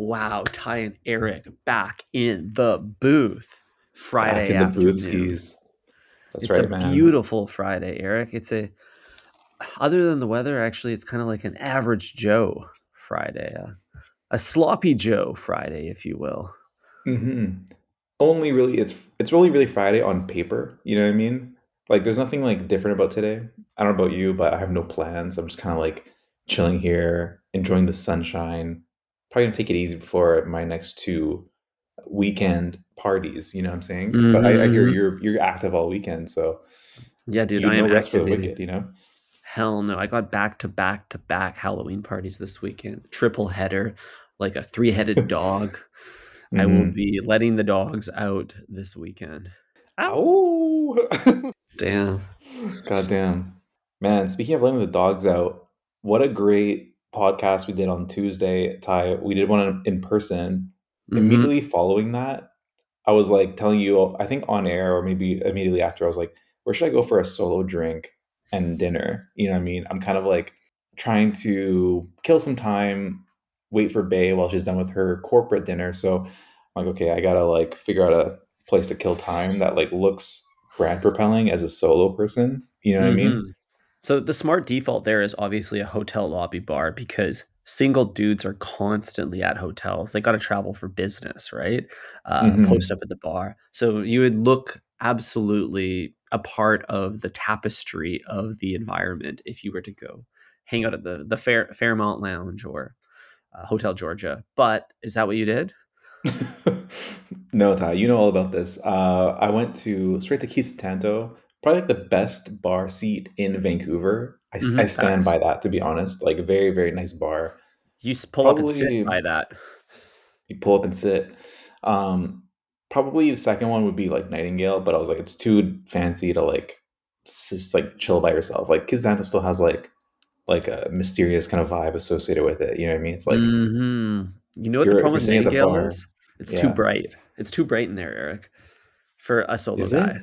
Wow, Ty and Eric back in the booth Friday Back in the afternoon. boothskis. That's It's right, a man. beautiful Friday, Eric. It's a other than the weather, actually, it's kind of like an average Joe Friday, uh, a sloppy Joe Friday, if you will. hmm Only really, it's it's really really Friday on paper. You know what I mean? Like, there's nothing like different about today. I don't know about you, but I have no plans. I'm just kind of like chilling here, enjoying the sunshine. Probably gonna take it easy before my next two weekend parties. You know what I'm saying? But I, I hear Mhm. you're you're active all weekend, so Yeah, dude, I am no rest for the wicked. You know? Hell no. I got back to back to back Halloween parties this weekend. Triple header, like a three headed dog. I will Mhm. be letting the dogs out this weekend. Ow! Damn. God damn. Man, speaking of letting the dogs out, what a great podcast we did on Tuesday, Ty. We did one in person. Mhm. Immediately following that, I was like telling you, I think on air or maybe immediately after, I was like, where should I go for a solo drink and dinner? You know what I mean? I'm kind of like trying to kill some time, wait for Bay while she's done with her corporate dinner. So I'm like, okay, I gotta like figure out a place to kill time that like looks brand propelling as a solo person. You know what I mean? So the smart default there is obviously a hotel lobby bar because single dudes are constantly at hotels. They got to travel for business, right? Uh, Mhm. Post up at the bar. So you would look absolutely a part of the tapestry of the environment if you were to go hang out at the the Fair, Fairmont Lounge or uh, Hotel Georgia. But is that what you did? no, Ty, you know all about this. Uh, I went to straight to Kissa Tanto, probably like the best bar seat in Vancouver. I, Mhm, I stand by that, to be honest. Like, a very, very nice bar. You pull up and sit by that. You pull up and sit. Um, probably the second one would be like Nightingale, but I was like, it's too fancy to like just like chill by yourself. Like, Keys still has like like a mysterious kind of vibe associated with it. You know what I mean? It's like Mhm. You know what the problem with you're sitting at the Nightingale bar- is? It's too bright. It's too bright in there, Eric, for a solo Is guy. it?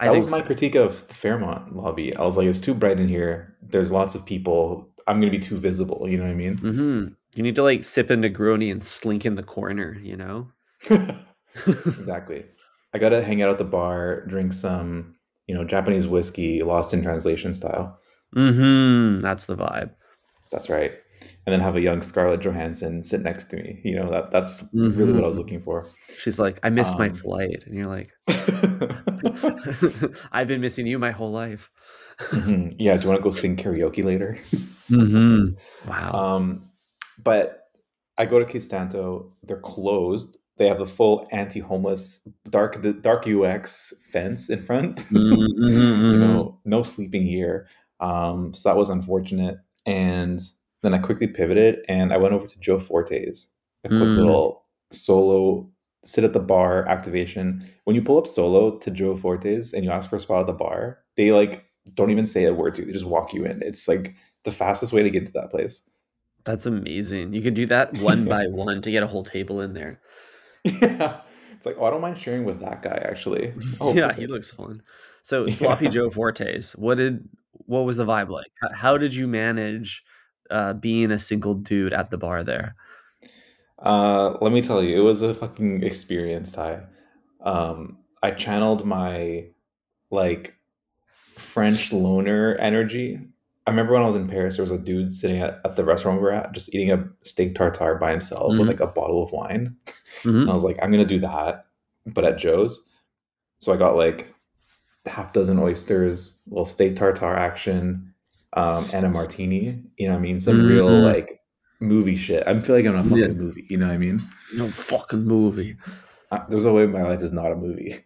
I that was my so. critique of the Fairmont lobby. I was like, it's too bright in here. There's lots of people. I'm gonna be too visible. You know what I mean? Mm-hmm. You need to like sip a Negroni and slink in the corner, you know? exactly. I gotta hang out at the bar, drink some, you know, Japanese whiskey, lost in translation style. Mm-hmm. That's the vibe. That's right. And then have a young Scarlett Johansson sit next to me. You know, that that's really what I was Mhm. looking for. She's like, I missed my Um, flight. And you're like, I've been missing you my whole life. Mhm. Yeah, do you want to go sing karaoke later? hmm Wow. Um, but I go to Kissa Tanto. They're closed. They have the full anti-homeless dark the dark UX fence in front. Mhm, mhm, you know, no sleeping here. Um, so that was unfortunate. And then I quickly pivoted and I went over to Joe Forte's, a quick Mm. little solo sit at the bar activation. When you pull up solo to Joe Forte's and you ask for a spot at the bar, they like don't even say a word to you. They just walk you in. It's like the fastest way to get into that place. That's amazing. You can do that one by one to get a whole table in there. Yeah. It's like, oh, I don't mind sharing with that guy actually. Oh, yeah, perfect. he looks fun. So sloppy Yeah. Joe Fortes, what did what was the vibe like? How did you manage uh, being a single dude at the bar there? Uh, let me tell you, it was a fucking experience, Ty. Um, I channeled my like French loner energy. I remember when I was in Paris, there was a dude sitting at, at the restaurant we were at, just eating a steak tartare by himself Mhm. with like a bottle of wine. Mhm. And I was like, I'm gonna do that, but at Joe's. So I got like half dozen oysters, little steak tartare action, um, and a martini. You know what I mean? Some real Mhm. like movie shit. I feel like I'm in a fucking Yeah. movie. You know what I mean? No fucking movie, Uh, there's no way my life is not a movie.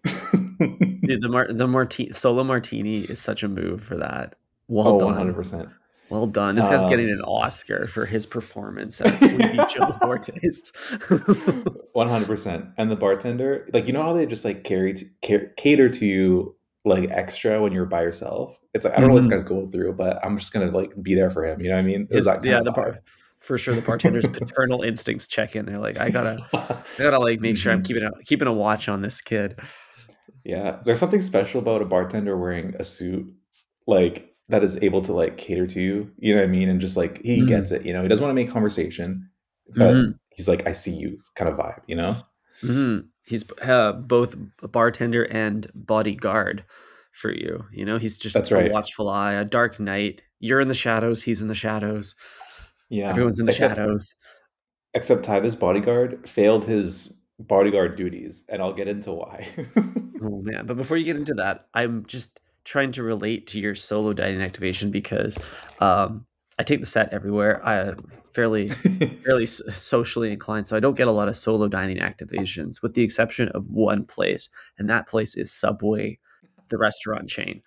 dude. The mar- the martini solo martini is such a move for that. Well oh, done, 100%. well done. This guy's getting Um, an Oscar for his performance at Sleepy Joe Fortes. 100%. And the bartender, like, you know how they just like carry to, cater to you like extra when you're by yourself? It's like, I don't know what this Mhm. guy's going through, but I'm just gonna like be there for him. You know what I mean? His, that kind yeah, of the bar for sure. The bartender's paternal instincts check in. They're like, I gotta, I gotta like make sure I'm Mhm. keeping a, keeping a watch on this kid. Yeah, there's something special about a bartender wearing a suit, like that is able to like cater to you. You know what I mean? And just like he Mhm. gets it. You know, he doesn't want to make conversation, but Mhm. he's like, I see you kind of vibe, you know? Mhm. He's uh, both a bartender and bodyguard for you. You know, he's just That's a right. watchful eye, a dark knight. You're in the shadows, he's in the shadows. Yeah. Everyone's in the Except shadows. except Ty, this bodyguard failed his bodyguard duties, and I'll get into why. Oh man, but before you get into that, I'm just trying to relate to your solo dining activation because um, I take the set everywhere. I fairly fairly socially inclined, so I don't get a lot of solo dining activations, with the exception of one place, and that place is Subway, the restaurant chain.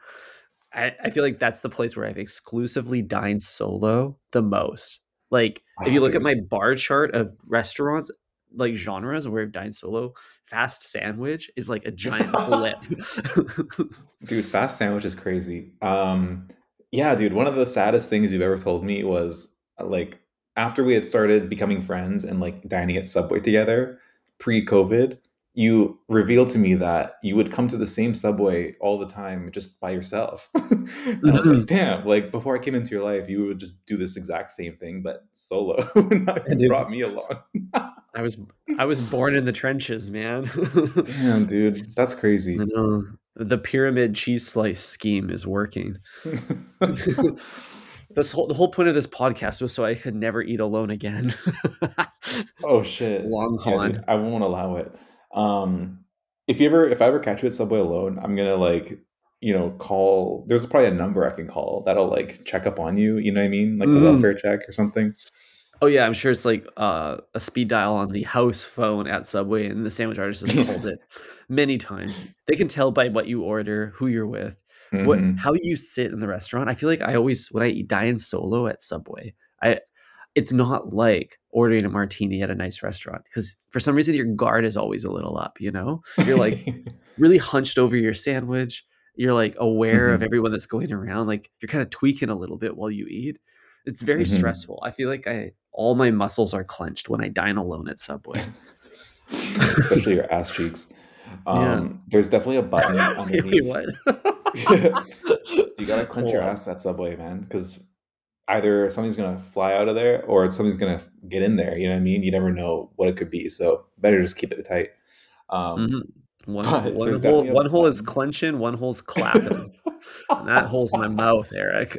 I, I feel like that's the place where I've exclusively dined solo the most. Like, if you look at my bar chart of restaurants, like genres where I've dined solo, fast sandwich is like a giant blip. Dude, fast sandwich is crazy. Um, yeah, dude, one of the saddest things you've ever told me was uh, like after we had started becoming friends and like dining at Subway together pre-COVID, you revealed to me that you would come to the same Subway all the time just by yourself. And I was like, Mhm. damn, like before I came into your life, you would just do this exact same thing, but solo. You brought me along. I was I was born in the trenches, man. Damn, dude, that's I crazy. know. The pyramid cheese slice scheme is working. this whole the whole point of this podcast was so I could never eat alone again. Oh shit. Long Yeah, dude. I won't allow it. Um if you ever if I ever catch you at Subway alone, I'm gonna like, you know, call there's probably a number I can call that'll like check up on you, you know what I mean? Like a Mhm. welfare check or something. Oh yeah, I'm sure it's like uh, a speed dial on the house phone at Subway, and the sandwich artist has called it many times. They can tell by what you order, who you're with, what hmm how you sit in the restaurant. I feel like I always when I eat dine solo at Subway, I it's not like ordering a martini at a nice restaurant because for some reason your guard is always a little up. You know, you're like really hunched over your sandwich. You're like aware of hmm everyone that's going around. Like you're kind of tweaking a little bit while you eat. It's very hmm stressful. I feel like I all my muscles are clenched when I dine alone at Subway. Especially your ass cheeks. Yeah. Um, there's definitely a button underneath. what? You gotta clench your ass at Subway, man, because either something's gonna fly out of there or something's gonna get in there. You know what I mean? You never know what it could be, so better just keep it tight. Um, Mhm. One one hole one hole is clenching, one hole's clapping, and that hole's my mouth, Eric.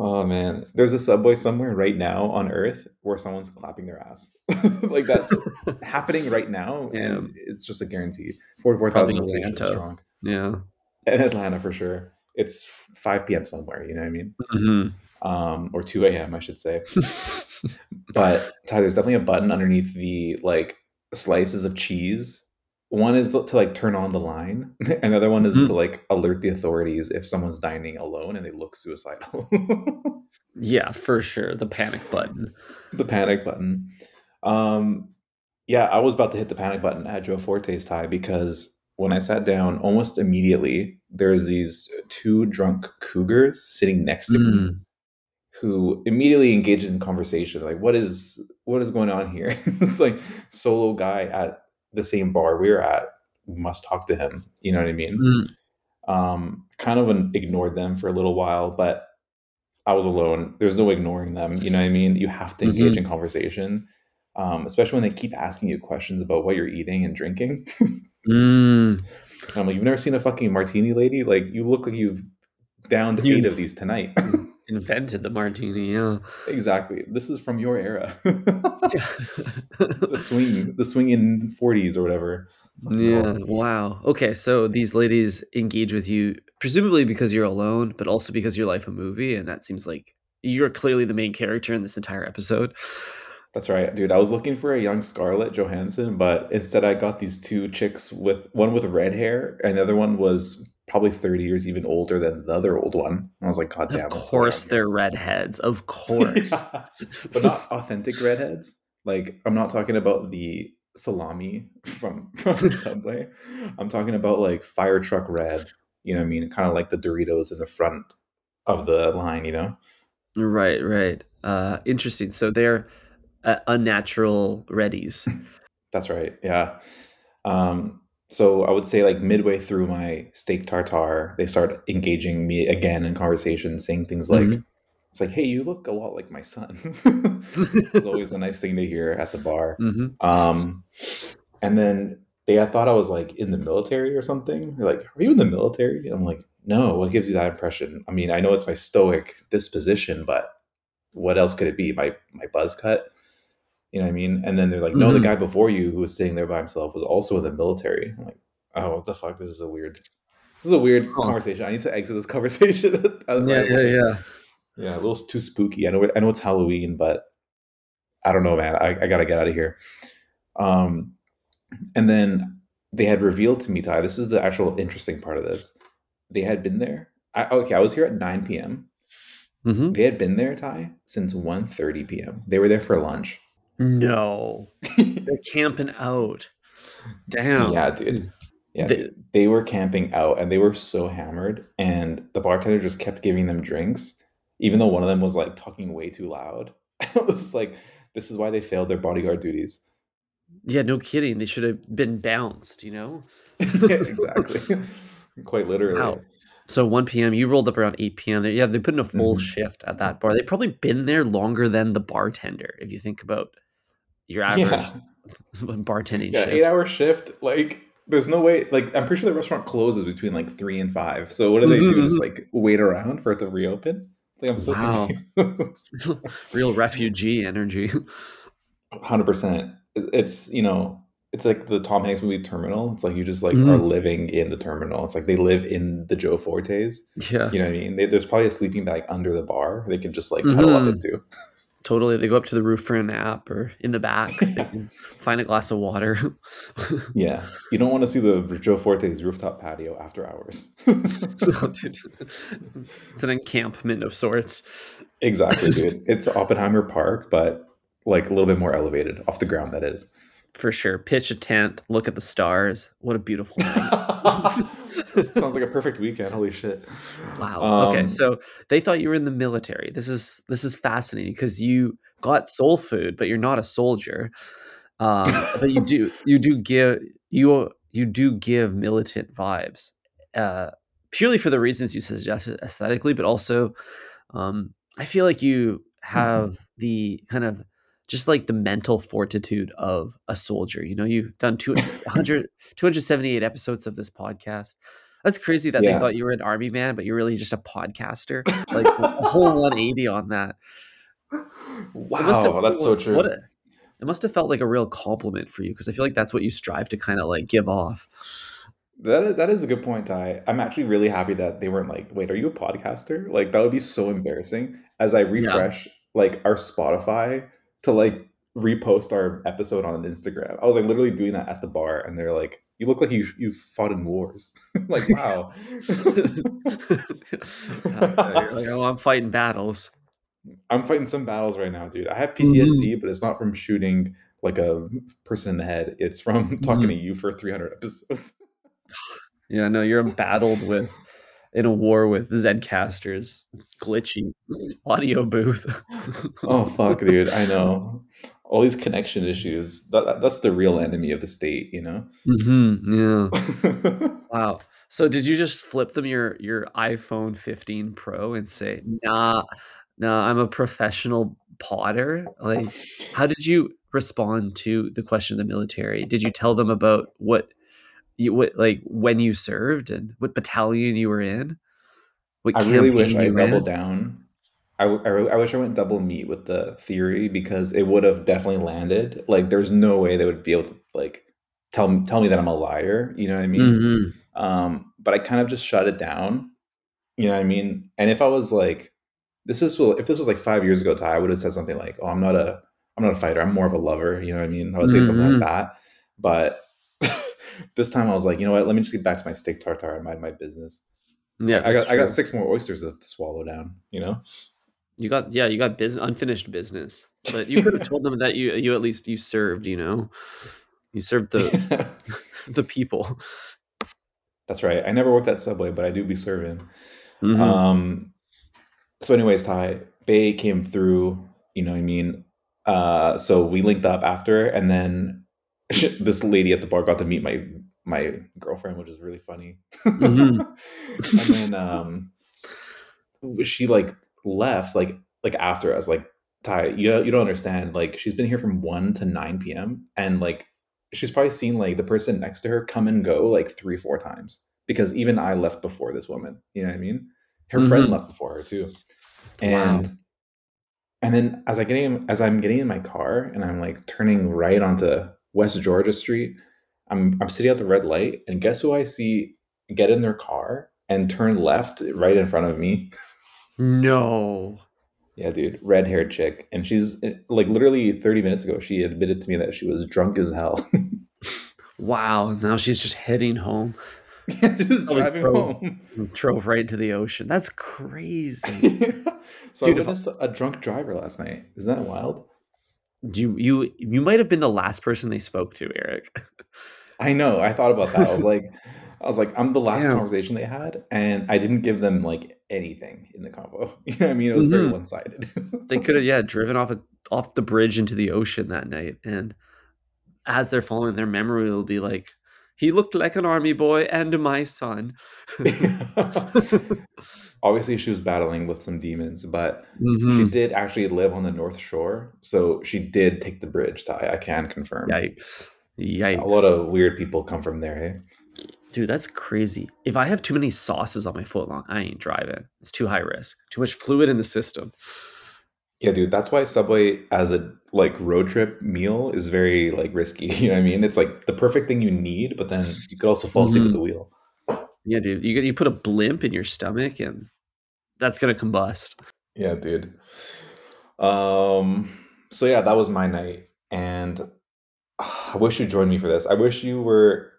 Oh man, there's a Subway somewhere right now on Earth where someone's clapping their ass. like that's happening right now, Yeah, and it's just a guarantee. Forty-four thousand locations strong Yeah. in Atlanta for sure. It's 5 p.m. somewhere. You know what I mean? Mhm. Um, or 2 a.m. I should say. But Ty, there's definitely a button underneath the like slices of cheese. One is to like turn on the line. Another one is to Mhm. like alert the authorities if someone's dining alone and they look suicidal. Yeah, for sure, the panic button. the panic button. Um, yeah, I was about to hit the panic button at Joe Forte's tie because when I sat down, almost immediately there's these two drunk cougars sitting next to me Mm. who immediately engaged in conversation. Like, what is what is going on here? it's like solo guy at the same bar we're at. We must talk to him. You know what I mean? Mm. Um, kind of an, ignored them for a little while, but I was alone. There's no ignoring them. You know what I mean? You have to engage Mhm. in conversation, um, especially when they keep asking you questions about what you're eating and drinking. Mm. And I'm like, you've never seen a fucking martini lady? Like, you look like you've downed eight of these tonight. In invented the martini, yeah. exactly. This is from your era. the swing, the swing in 40s or whatever. Yeah, wow. Okay, so these ladies engage with you presumably because you're alone, but also because your life a movie, and that seems like you're clearly the main character in this entire episode. That's right, dude. I was looking for a young Scarlett Johansson, but instead I got these two chicks with one with red hair, and the other one was probably 30 years even older than the other old one. And I was like, God Of damn, so course they're redheads, of course. Yeah. But not authentic redheads. Like, I'm not talking about the salami from, from Subway. I'm talking about like fire truck red. You know what I mean? Kind of like the Doritos in the front of the line, you know? Right, right. Uh, interesting. So they're uh, unnatural readies. That's right. Yeah. Um, so I would say like midway through my steak tartare, they start engaging me again in conversation, saying things like, Mhm. it's like, hey, you look a lot like my son. it's always a nice thing to hear at the bar. Mm-hmm. Um, and then they I thought I was like in the military or something. They're like, are you in the military? And I'm like, no. What gives you that impression? I mean, I know it's my stoic disposition, but what else could it be? My my buzz cut. You know what I mean? And then they're like, no, the Mhm. guy before you who was sitting there by himself was also in the military. I'm like, oh, what the fuck? This is a weird. This is a weird Huh. conversation. I need to exit this conversation. Yeah, yeah, yeah. Yeah, a little too spooky. I know. I know it's Halloween, but I don't know, man. I, I gotta get out of here. Um, and then they had revealed to me, Ty. This is the actual interesting part of this. They had been there. I, okay, I was here at nine p.m. Mm-hmm. They had been there, Ty, since 1.30 p.m. They were there for lunch. No, they're camping out. Damn. yeah, dude. Yeah, They- dude. they were camping out and they were so hammered, and the bartender just kept giving them drinks, even though one of them was like talking way too loud. I was like, this is why they failed their bodyguard duties. Yeah, no kidding. They should have been bounced. You know. exactly. Quite literally. Wow. So 1 p.m. You rolled up around 8 p.m. Yeah, they put in a full Mhm. shift at that bar. They've probably been there longer than the bartender. If you think about your average Yeah, bartending yeah, shift. eight hour shift. Like, there's no way. Like, I'm pretty sure the restaurant closes between like three and five. So what do they do? Mhm, Just like wait around for it to reopen? Like, I'm so Wow. Real refugee energy. Hundred percent. It's you know, it's like the Tom Hanks movie Terminal. It's like you just like Mhm. are living in the terminal. It's like they live in the Joe Fortes. yeah, You know what I mean? They, there's probably a sleeping bag under the bar they can just like cuddle up Mhm. into. Totally. They go up to the roof for a nap or in the back. They can find a glass of water. Yeah, you don't want to see the Joe Forte's rooftop patio after hours. It's an encampment of sorts. exactly, dude. It's Oppenheimer Park, but like a little bit more elevated off the ground. That is. For sure. Pitch a tent, look at the stars. What a beautiful night. Sounds like a perfect weekend. Holy shit! Wow. okay, Um, so they thought you were in the military. This is this is fascinating because you got soul food, but you're not a soldier. Um, but you do you do give you you do give militant vibes, uh, purely for the reasons you suggested aesthetically, but also um, I feel like you have the kind of just like the mental fortitude of a soldier. You know, you've done two, 100, 278 episodes of this podcast. That's crazy that Yeah. they thought you were an army man, but you're really just a podcaster. Like a whole 180 on that. It must have- wow, that's so true. What a, it must have felt like a real compliment for you because I feel like that's what you strive to kind of like give off. That is, that is a good point, Ty. I'm actually really happy that they weren't like, wait, are you a podcaster? Like that would be so embarrassing. As I refresh like our Spotify to like repost our episode on Instagram, I was like literally doing that at the bar, and they're like, "You look like you you fought in wars." like, wow. Like, oh, I'm fighting battles. I'm fighting some battles right now, dude. I have Mm-hmm. PTSD, but it's not from shooting like a person in the head. It's from talking Mm-hmm. to you for 300 episodes. Yeah, no, you're embattled with in a war with Zencastr's glitchy audio booth. oh fuck, dude. I know. All these connection issues. That, that- that's the real enemy of the state, you know. hmm yeah. Wow. So did you just flip them your your iPhone 15 Pro and say, "Nah, nah, I'm a professional potter"? Like, how did you respond to the question of the military? Did you tell them about what you what like when you served and what battalion you were in? What I really wish I doubled down. I, I, I wish I went double meat with the theory because it would have definitely landed. Like, there's no way they would be able to like tell tell me that I'm a liar. You know what I mean? Mhm. Um, but I kind of just shut it down. You know what I mean? And if I was like, this is if this was like five years ago, Ty, I would have said something like, "Oh, I'm not a I'm not a fighter. I'm more of a lover." You know what I mean? I would say something Mhm. like that. But this time I was like, you know what? Let me just get back to my steak tartare and mind my business. Yeah, I got I got six more oysters to swallow down. You know? You got yeah, you got business unfinished business. But you could have told them that you you at least you served, you know. You served the the people. That's right. I never worked at Subway, but I do be serving. Mhm. Um, so, anyways, Ty Bay came through. You know what I mean? Uh, so we linked up after, and then this lady at the bar got to meet my my girlfriend, which is really funny. Mhm. and then um, she like left like like after us. Like Ty, you you don't understand. Like she's been here from one to nine p.m. and like she's probably seen like the person next to her come and go like three four times because even I left before this woman. You know what I mean? Her friend Mhm. left before her too, Wow. and and then as I getting as I'm getting in my car and I'm like turning right onto West Georgia Street, I'm I'm sitting at the red light and guess who I see get in their car and turn left right in front of me? No. Yeah, dude, red haired chick, and she's eh, like literally 30 minutes ago she admitted to me that she was drunk as hell. Wow. Now she's just heading home. just oh, Probably driving drove. home. Drove right into the ocean. That's crazy. so Dude, I- witnessed a drunk driver last night. Isn't that wild? You you you might have been the last person they spoke to, Eric. I know. I thought about that. I was like, I was like, I'm the last Damn. conversation they had, and I didn't give them like anything in the convo. You know I mean? It was very Mhm. one sided. They could have yeah driven off a, off the bridge into the ocean that night, and as they're following, their memory will be like, "He looked like an army boy and my son." Obviously, she was battling with some demons, but she Mhm. did actually live on the North Shore, so she did take the bridge. Ty, I can confirm. Yikes! Yikes! A lot of weird people come from there. Hey? Dude, that's crazy. If I have too many sauces on my footlong, I ain't driving. It's too high risk. Too much fluid in the system. Yeah, dude, that's why Subway as a like road trip meal is very like risky. You know what I mean? It's like the perfect thing you need, but then you could also fall asleep Mhm. at the wheel. Yeah, dude. You you put a blimp in your stomach, and that's gonna combust. Yeah, dude. Um. So yeah, that was my night, and ah, I wish you joined me for this. I wish you were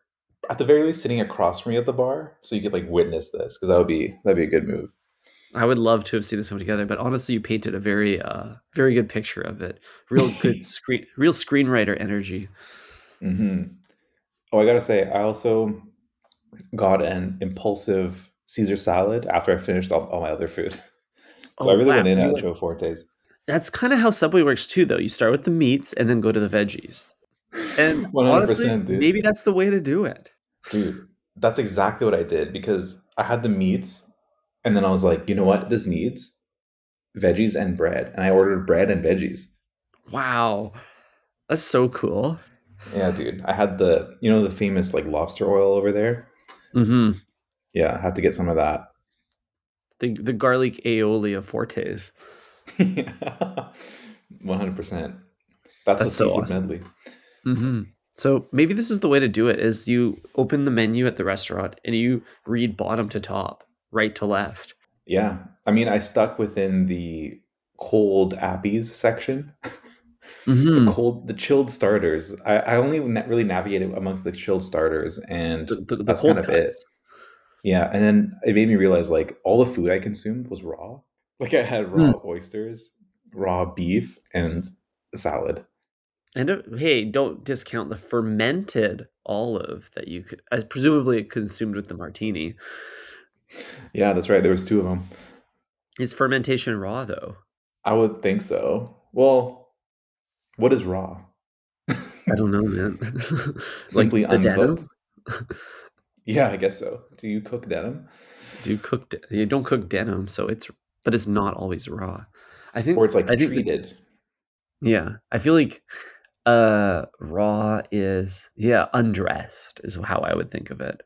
at the very least sitting across from me at the bar, so you could like witness this, because that would be that'd be a good move. I would love to have seen this one together, but honestly, you painted a very, uh, very good picture of it. Real good screen, real screenwriter energy. hmm Oh, I gotta say, I also got an impulsive Caesar salad after I finished all, all my other food. so I really Oh, wow. went in at Joe Forte's. That's kind of how Subway works too, though. You start with the meats and then go to the veggies. And 100%, honestly, dude. maybe that's the way to do it. Dude, that's exactly what I did because I had the meats and then I was like, you know what? This needs veggies and bread. And I ordered bread and veggies. Wow, that's so cool. Yeah, dude. I had the, you know, the famous like lobster oil over there. Mm-hmm. Yeah, I had to get some of that. The the garlic aioli of Fortes. 100%. That's, the That's so awesome. medley. hmm So maybe this is the way to do it: is you open the menu at the restaurant and you read bottom to top, right to left. Yeah. I mean, I stuck within the cold appies section. Mhm. the cold, the chilled starters. I, I only na- really navigated amongst the chilled starters, and The, the, the that's kind of it. Yeah, and then it made me realize like all the food I consumed was raw. Like I had raw oysters, raw beef, and salad. And uh, hey, don't discount the fermented olive that you could, uh, presumably consumed with the martini. Yeah, that's right. There was two of them. Is fermentation raw though? I would think so. Well, what is raw? I don't know, man. Simply denim? uncooked. Yeah, I guess so. Do you cook denim, Do you cook? De- you don't cook denim, so it's but it's not always raw. I think, or it's like I treated? yeah, I feel like uh raw is yeah undressed is how I would think of it.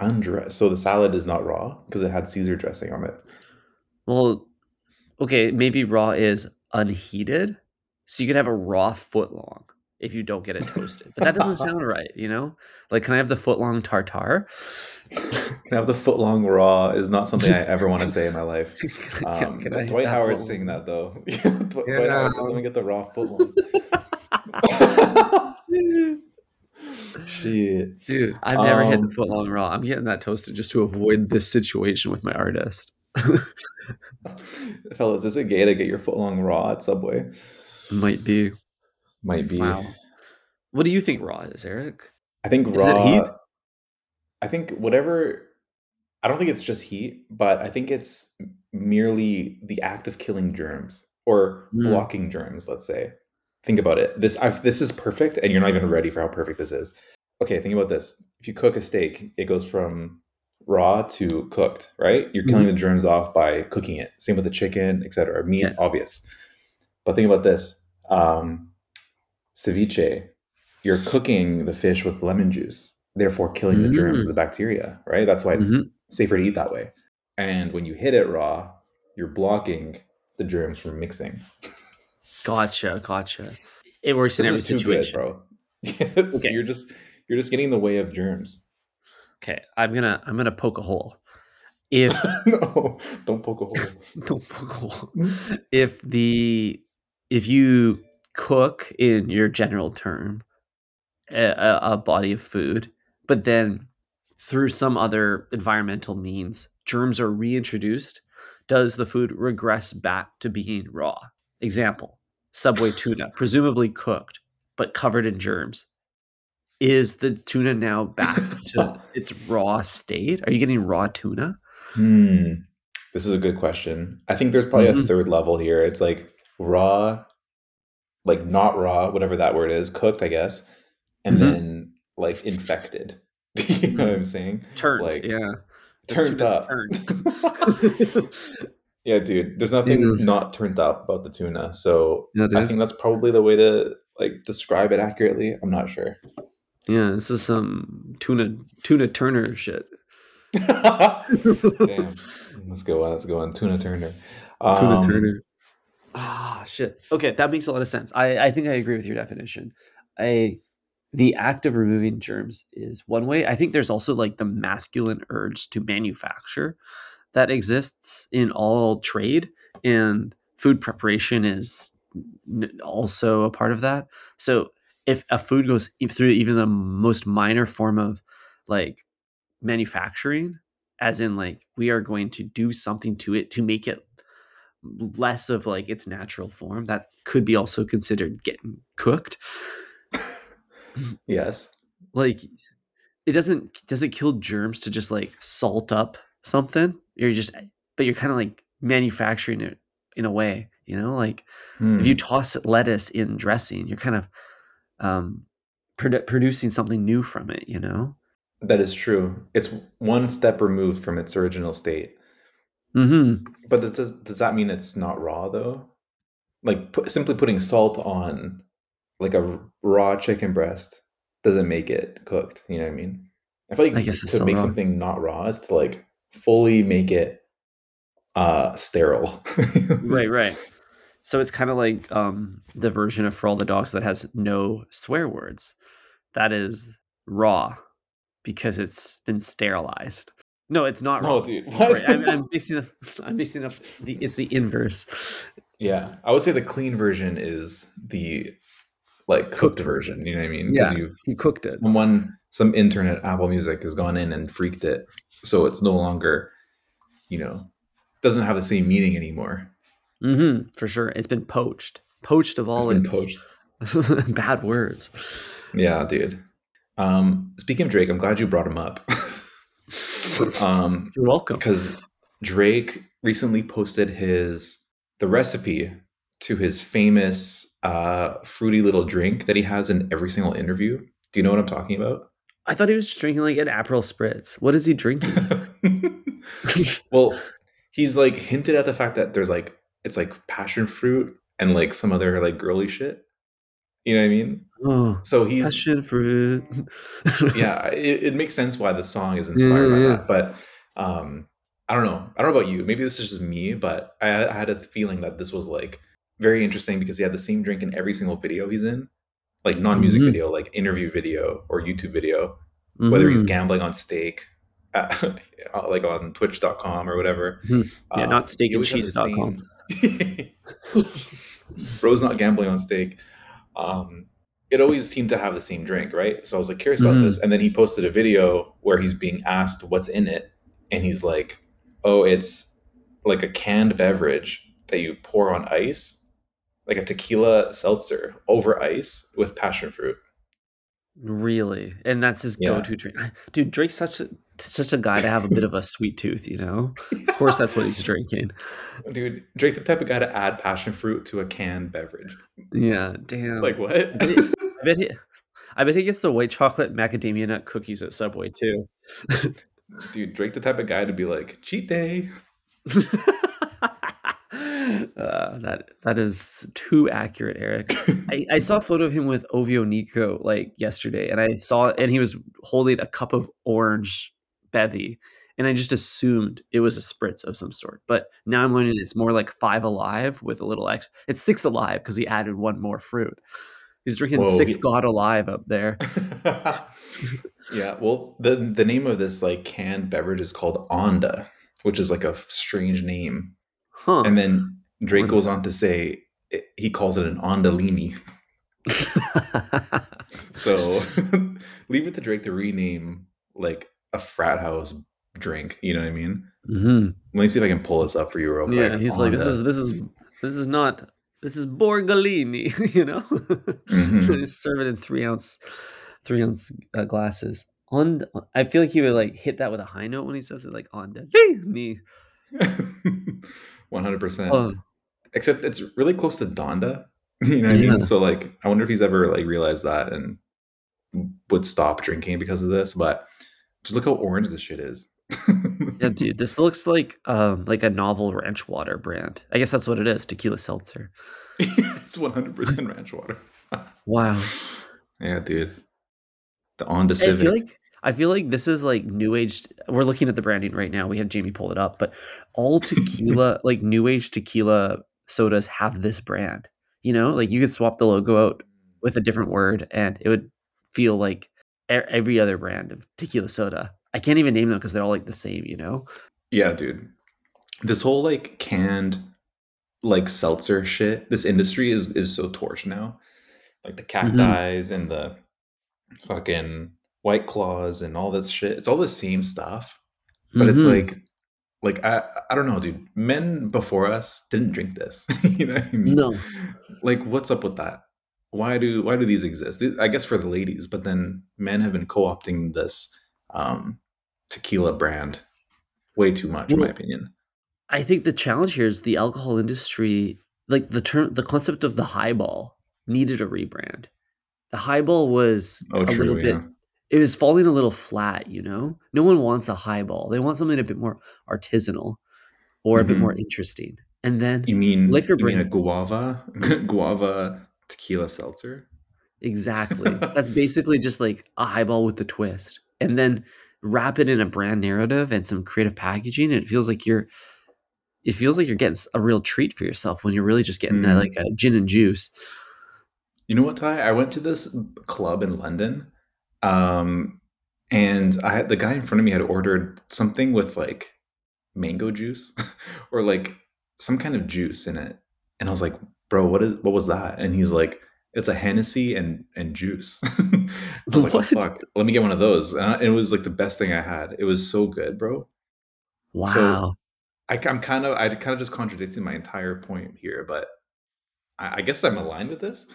Undressed. So the salad is not raw because it had Caesar dressing on it. Well, okay, maybe raw is unheated, so you could have a raw foot long if you don't get it toasted. But that doesn't sound right, you know? Like, can I have the foot long tartar? Can I have the foot long raw is not something I ever want to say in my life. Can- Um, can I Dwight that Howard's saying that though. Dw- Dwight Howard said, "Let me get the raw foot long." Shit, Dude, I've never had the Um, foot long raw. I'm getting that toasted just to avoid this situation with my artist. fellas, is it gay to get your foot long raw at Subway? Might be. Might be. Wow. What do you think raw is, Eric? I think Is it raw. heat? I think whatever. I don't think it's just heat, but I think it's merely the act of killing germs or Mm. blocking germs. Let's say. Think about it. This I've, this is perfect, and you're not even ready for how perfect this is. Okay, think about this. If you cook a steak, it goes from raw to cooked, right? You're killing Mhm. the germs off by cooking it. Same with the chicken, etc. Meat, Okay. obvious. But think about this: um, ceviche. You're cooking the fish with lemon juice, therefore killing the germs, Mm. the bacteria, right? That's why it's Mhm. safer to eat that way. And when you hit it raw, you're blocking the germs from mixing. Gotcha, gotcha. It works in This every is too good, situation. bro. Okay. You're just you're just getting in the way of germs. Okay, I'm gonna I'm gonna poke a hole. If no, don't poke a hole. don't poke a hole. Mm-hmm. If the if you cook in your general term a, a body of food, but then through some other environmental means germs are reintroduced, does the food regress back to being raw? Example: Subway tuna, presumably cooked but covered in germs. Is the tuna now back to its raw state? Are you getting raw tuna? Hmm. This is a good question. I think there's probably a Mhm. third level here. It's like raw, like not raw, whatever that word is, cooked, I guess, and Mhm. then like infected. you know what I'm saying? Turned, Like, yeah. Turned up. turned. yeah, dude. There's nothing Yeah. not turned up about the tuna. So Yeah, I think that's probably the way to like describe it accurately. I'm not sure. Yeah, this is some tuna tuna Turner shit. Damn. Let's go on. Let's go on. Tuna Turner. Tuna Um, Turner. Ah, shit. Okay, that makes a lot of sense. I, I think I agree with your definition. I the act of removing germs is one way. I think there's also like the masculine urge to manufacture that exists in all trade, and food preparation is also a part of that. So if a food goes through even the most minor form of like manufacturing, as in like we are going to do something to it to make it less of like its natural form that could be also considered getting cooked Yes. like it doesn't does it kill germs to just like salt up something you're just but you're kind of like manufacturing it in a way you know like if you Hmm. toss lettuce in dressing you're kind of um produ- producing something new from it you know That is true. It's one step removed from its original state. mm-hmm But does does that mean it's not raw though? Like simply putting salt on like a raw chicken breast doesn't make it cooked. You know what I mean? I feel like I to make raw. something not raw is to like fully make it uh sterile. right right so it's kind of like um the version of for all the dogs that has no swear words that is raw because it's been sterilized no it's not raw No, dude. What? Right, I'm, I'm mixing up i'm mixing up the it's the inverse yeah, I would say the clean version is the like cooked, Cooked version. You know what I mean? Yeah. you've he cooked it someone some intern at Apple Music has gone in and freaked it, so it's no longer, you know, doesn't have the same meaning anymore. mm-hmm for sure it's been poached poached of It's all been its poached. bad words Yeah, dude. Um, speaking of Drake, I'm glad you brought him up. um, you're welcome because Drake recently posted his the recipe to his famous uh, fruity little drink that he has in every single interview. Do you know what I'm talking about? I thought he was just drinking like an aperol spritz what is he drinking well, he's like hinted at the fact that there's like it's like passion fruit and like some other like girly shit. You know what I mean? oh So he's passion fruit yeah, it, it makes sense why the song is inspired Yeah, by yeah. that. But um, I don't know. I don't know about you. Maybe this is just me, but I, I had a feeling that this was like very interesting because he had the same drink in every single video he's in, like non-music Mhm. video, like interview video or YouTube video, whether he's Mhm. gambling on stake, at, like on Twitch.com or whatever. Mhm. Yeah, Uh, not he always had the steakandcheese.com. Bro's not gambling on steak. Um, it always seemed to have the same drink, right? So I was like curious about Mhm. this, and then he posted a video where he's being asked what's in it, and he's like, "Oh, it's like a canned beverage that you pour on ice, like a tequila seltzer over ice with passion fruit." Really, and that's his Yeah. go-to drink. Dude, Drake's such a such a guy to have a bit of a sweet tooth, you know. Of course, that's what he's drinking. Dude, Drake, the type of guy to add passion fruit to a canned beverage. Yeah, damn. Like what? I bet he, I bet he gets the white chocolate macadamia nut cookies at Subway too. Dude, Drake the type of guy to be like, cheat day. Uh, that that is too accurate, Eric. I, I saw a photo of him with OVO Niko like yesterday, and I saw and he was holding a cup of orange bevy, and I just assumed it was a spritz of some sort. But now I'm learning it's more like five alive with a little X. It's six alive because he added one more fruit. He's drinking Whoa, six God alive up there. yeah, well, the the name of this like canned beverage is called Onda, which is like a strange name. Huh. And then Drake goes on to say it, he calls it an Ondalini. So leave it to Drake to rename like a frat house drink. You know what I mean? Mhm. Let me see if I can pull this up for you real quick. Yeah, he's like, this is this is this is not this is Borgolini, you know. Mhm. He's serving in three ounce, three ounce uh, glasses. On, I feel like he would like hit that with a high note when he says it, like on the me. One hundred percent. Except it's really close to Donda. You know what I mean? So like, I wonder if he's ever like realized that and would stop drinking because of this. But just look how orange this shit is. yeah, dude, this looks like um like a novel ranch water brand. I guess that's what it is, tequila seltzer. it's one hundred percent ranch water. Wow. Yeah, dude. The Honda I Civic. feel like I feel like this is like new age. We're looking at the branding right now. We have Jamie pull it up, but all tequila, like new age tequila sodas, have this brand. You know, like you could swap the logo out with a different word, and it would feel like every other brand of tequila soda. I can't even name them because they're all like the same. You know? Yeah, dude. This whole like canned like seltzer shit, this industry is is so torched now. Like the cacti and the fucking white claws and all this shit. It's all the same stuff. But it's Mhm. like like I I don't know, dude. Men before us didn't drink this. you know what I mean? no, Like what's up with that? Why do why do these exist? I guess for the ladies, but then men have been co-opting this um tequila brand way too much in my opinion. I think the challenge here is the alcohol industry, like the term, the concept of the highball needed a rebrand. The highball was Oh, a little true, bit yeah. It was falling a little flat, you know? No one wants a highball. They want something a bit more artisanal or a bit more interesting. And then You mean liquor you mean a guava guava tequila seltzer? exactly. That's basically just like a highball with the twist. And then wrap it in a brand narrative and some creative packaging and it feels like you're it feels like you're getting a real treat for yourself when you're really just getting a, Mm. like a gin and juice. You know what, Ty? I went to this club in London, um, and I had the guy in front of me had ordered something with like mango juice or like some kind of juice in it, and I was like, "Bro, what is what was that?" And he's like, "It's a Hennessy and and juice." I was like, "Oh fuck, let me get one of those." And I- it was like the best thing I had. It was so good, bro. Wow. I, I'm kind of I kind of just contradicting my entire point here, but I, I guess I'm aligned with this.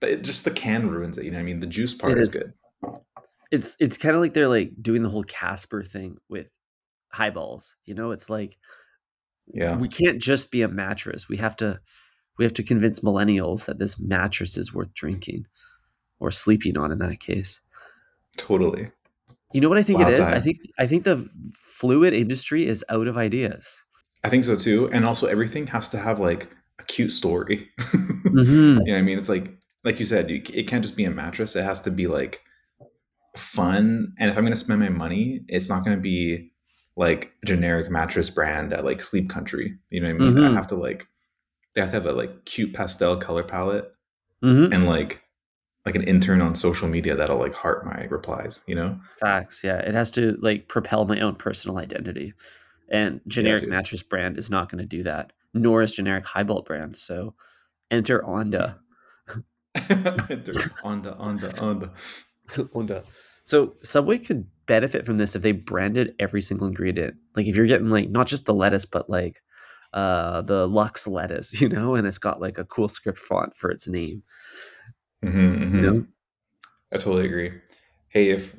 But it, just the can ruins it. You know, what I mean, the juice part is is. good. It's it's kind of like they're like doing the whole Casper thing with highballs. You know, it's like Yeah, we can't just be a mattress. We have to we have to convince millennials that this mattress is worth drinking or sleeping on in that case. totally. You know what I think Wow, it is? I think I think the fluid industry is out of ideas. I think so too. And also, everything has to have like a cute story. Mhm. You know what I mean? It's like, like you said, you, it can't just be a mattress. It has to be like fun. And if I'm going to spend my money, it's not going to be like a generic mattress brand at like Sleep Country. You know what I mean? I Mhm. have to like, they have to have a like cute pastel color palette Mhm. and like, like an intern on social media that'll like heart my replies, you know? Facts. Yeah, it has to like propel my own personal identity, and generic dude. mattress brand is not going to do that. Nor is generic highball brand. So enter Onda. Enter Onda, Onda, on the, on the. Onda. So Subway could benefit from this if they branded every single ingredient. Like if you're getting like not just the lettuce, but like uh the Lux lettuce, you know, and it's got like a cool script font for its name. Mhm, You mhm. know? I totally agree. Hey, if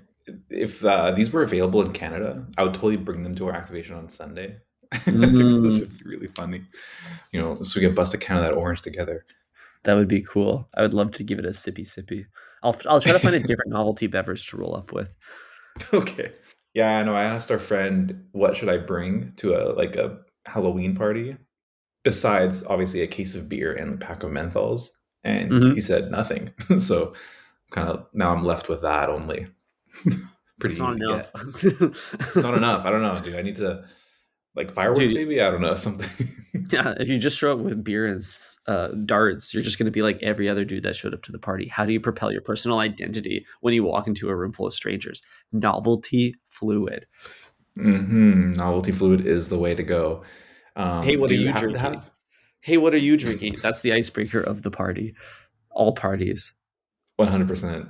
if uh, these were available in Canada, I would totally bring them to our activation on Sunday. Think this Mm. would be really funny. You know, so we can bust a can of that orange together. That would be cool. I would love to give it a sippy sippy. I'll I'll try to find a different novelty beverage to roll up with. okay. Yeah, I know. I asked our friend, "What should I bring to a like a Halloween party?" Besides, obviously, a case of beer and a pack of menthols, and he Mhm. said nothing. So, kinda now I'm left with that only. Pretty It's not easy to enough. It's not enough. I don't know, dude. I need to like fireworks, Dude maybe? I don't know, something. Yeah, if you just show up with beer and uh, darts, you're just gonna be like every other dude that showed up to the party. How do you propel your personal identity when you walk into a room full of strangers? Novelty fluid. Mhm. Novelty fluid is the way to go. "Hey, Um, what are you you drinking? have Hey, what are you drinking?" That's the icebreaker of the party. All parties. 100%.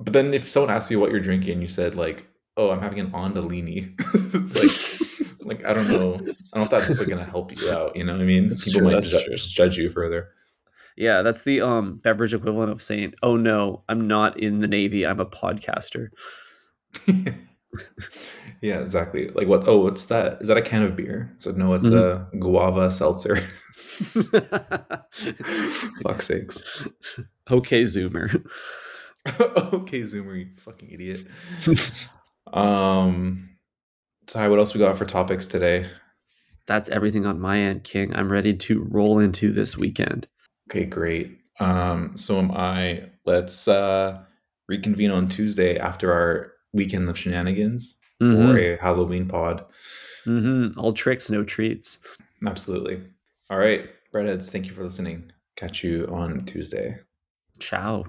But then if someone asks you what you're drinking, you said like, "Oh, I'm having an Ondalini." It's like like, I don't know. I don't know if that's, like, gonna help you out, you know what I mean? That's People true, might ju judge you further. Yeah, that's the, um, beverage equivalent of saying, "Oh, no, I'm not in the Navy, I'm a podcaster." Yeah, exactly. Like, what "Oh, what's that? Is that a can of beer?" So, "No, it's Mhm. a guava seltzer." Fuck's sakes. Okay, Zoomer. Okay, Zoomer, you fucking idiot. Um, Ty, what else we got for topics today? That's everything on my end, King. I'm ready to roll into this weekend. Okay, great. Um, so am I. Let's uh, reconvene on Tuesday after our weekend of shenanigans for Mhm. a Halloween pod. Mhm. All tricks, no treats. Absolutely. All right, breadheads, thank you for listening. Catch you on Tuesday. Ciao.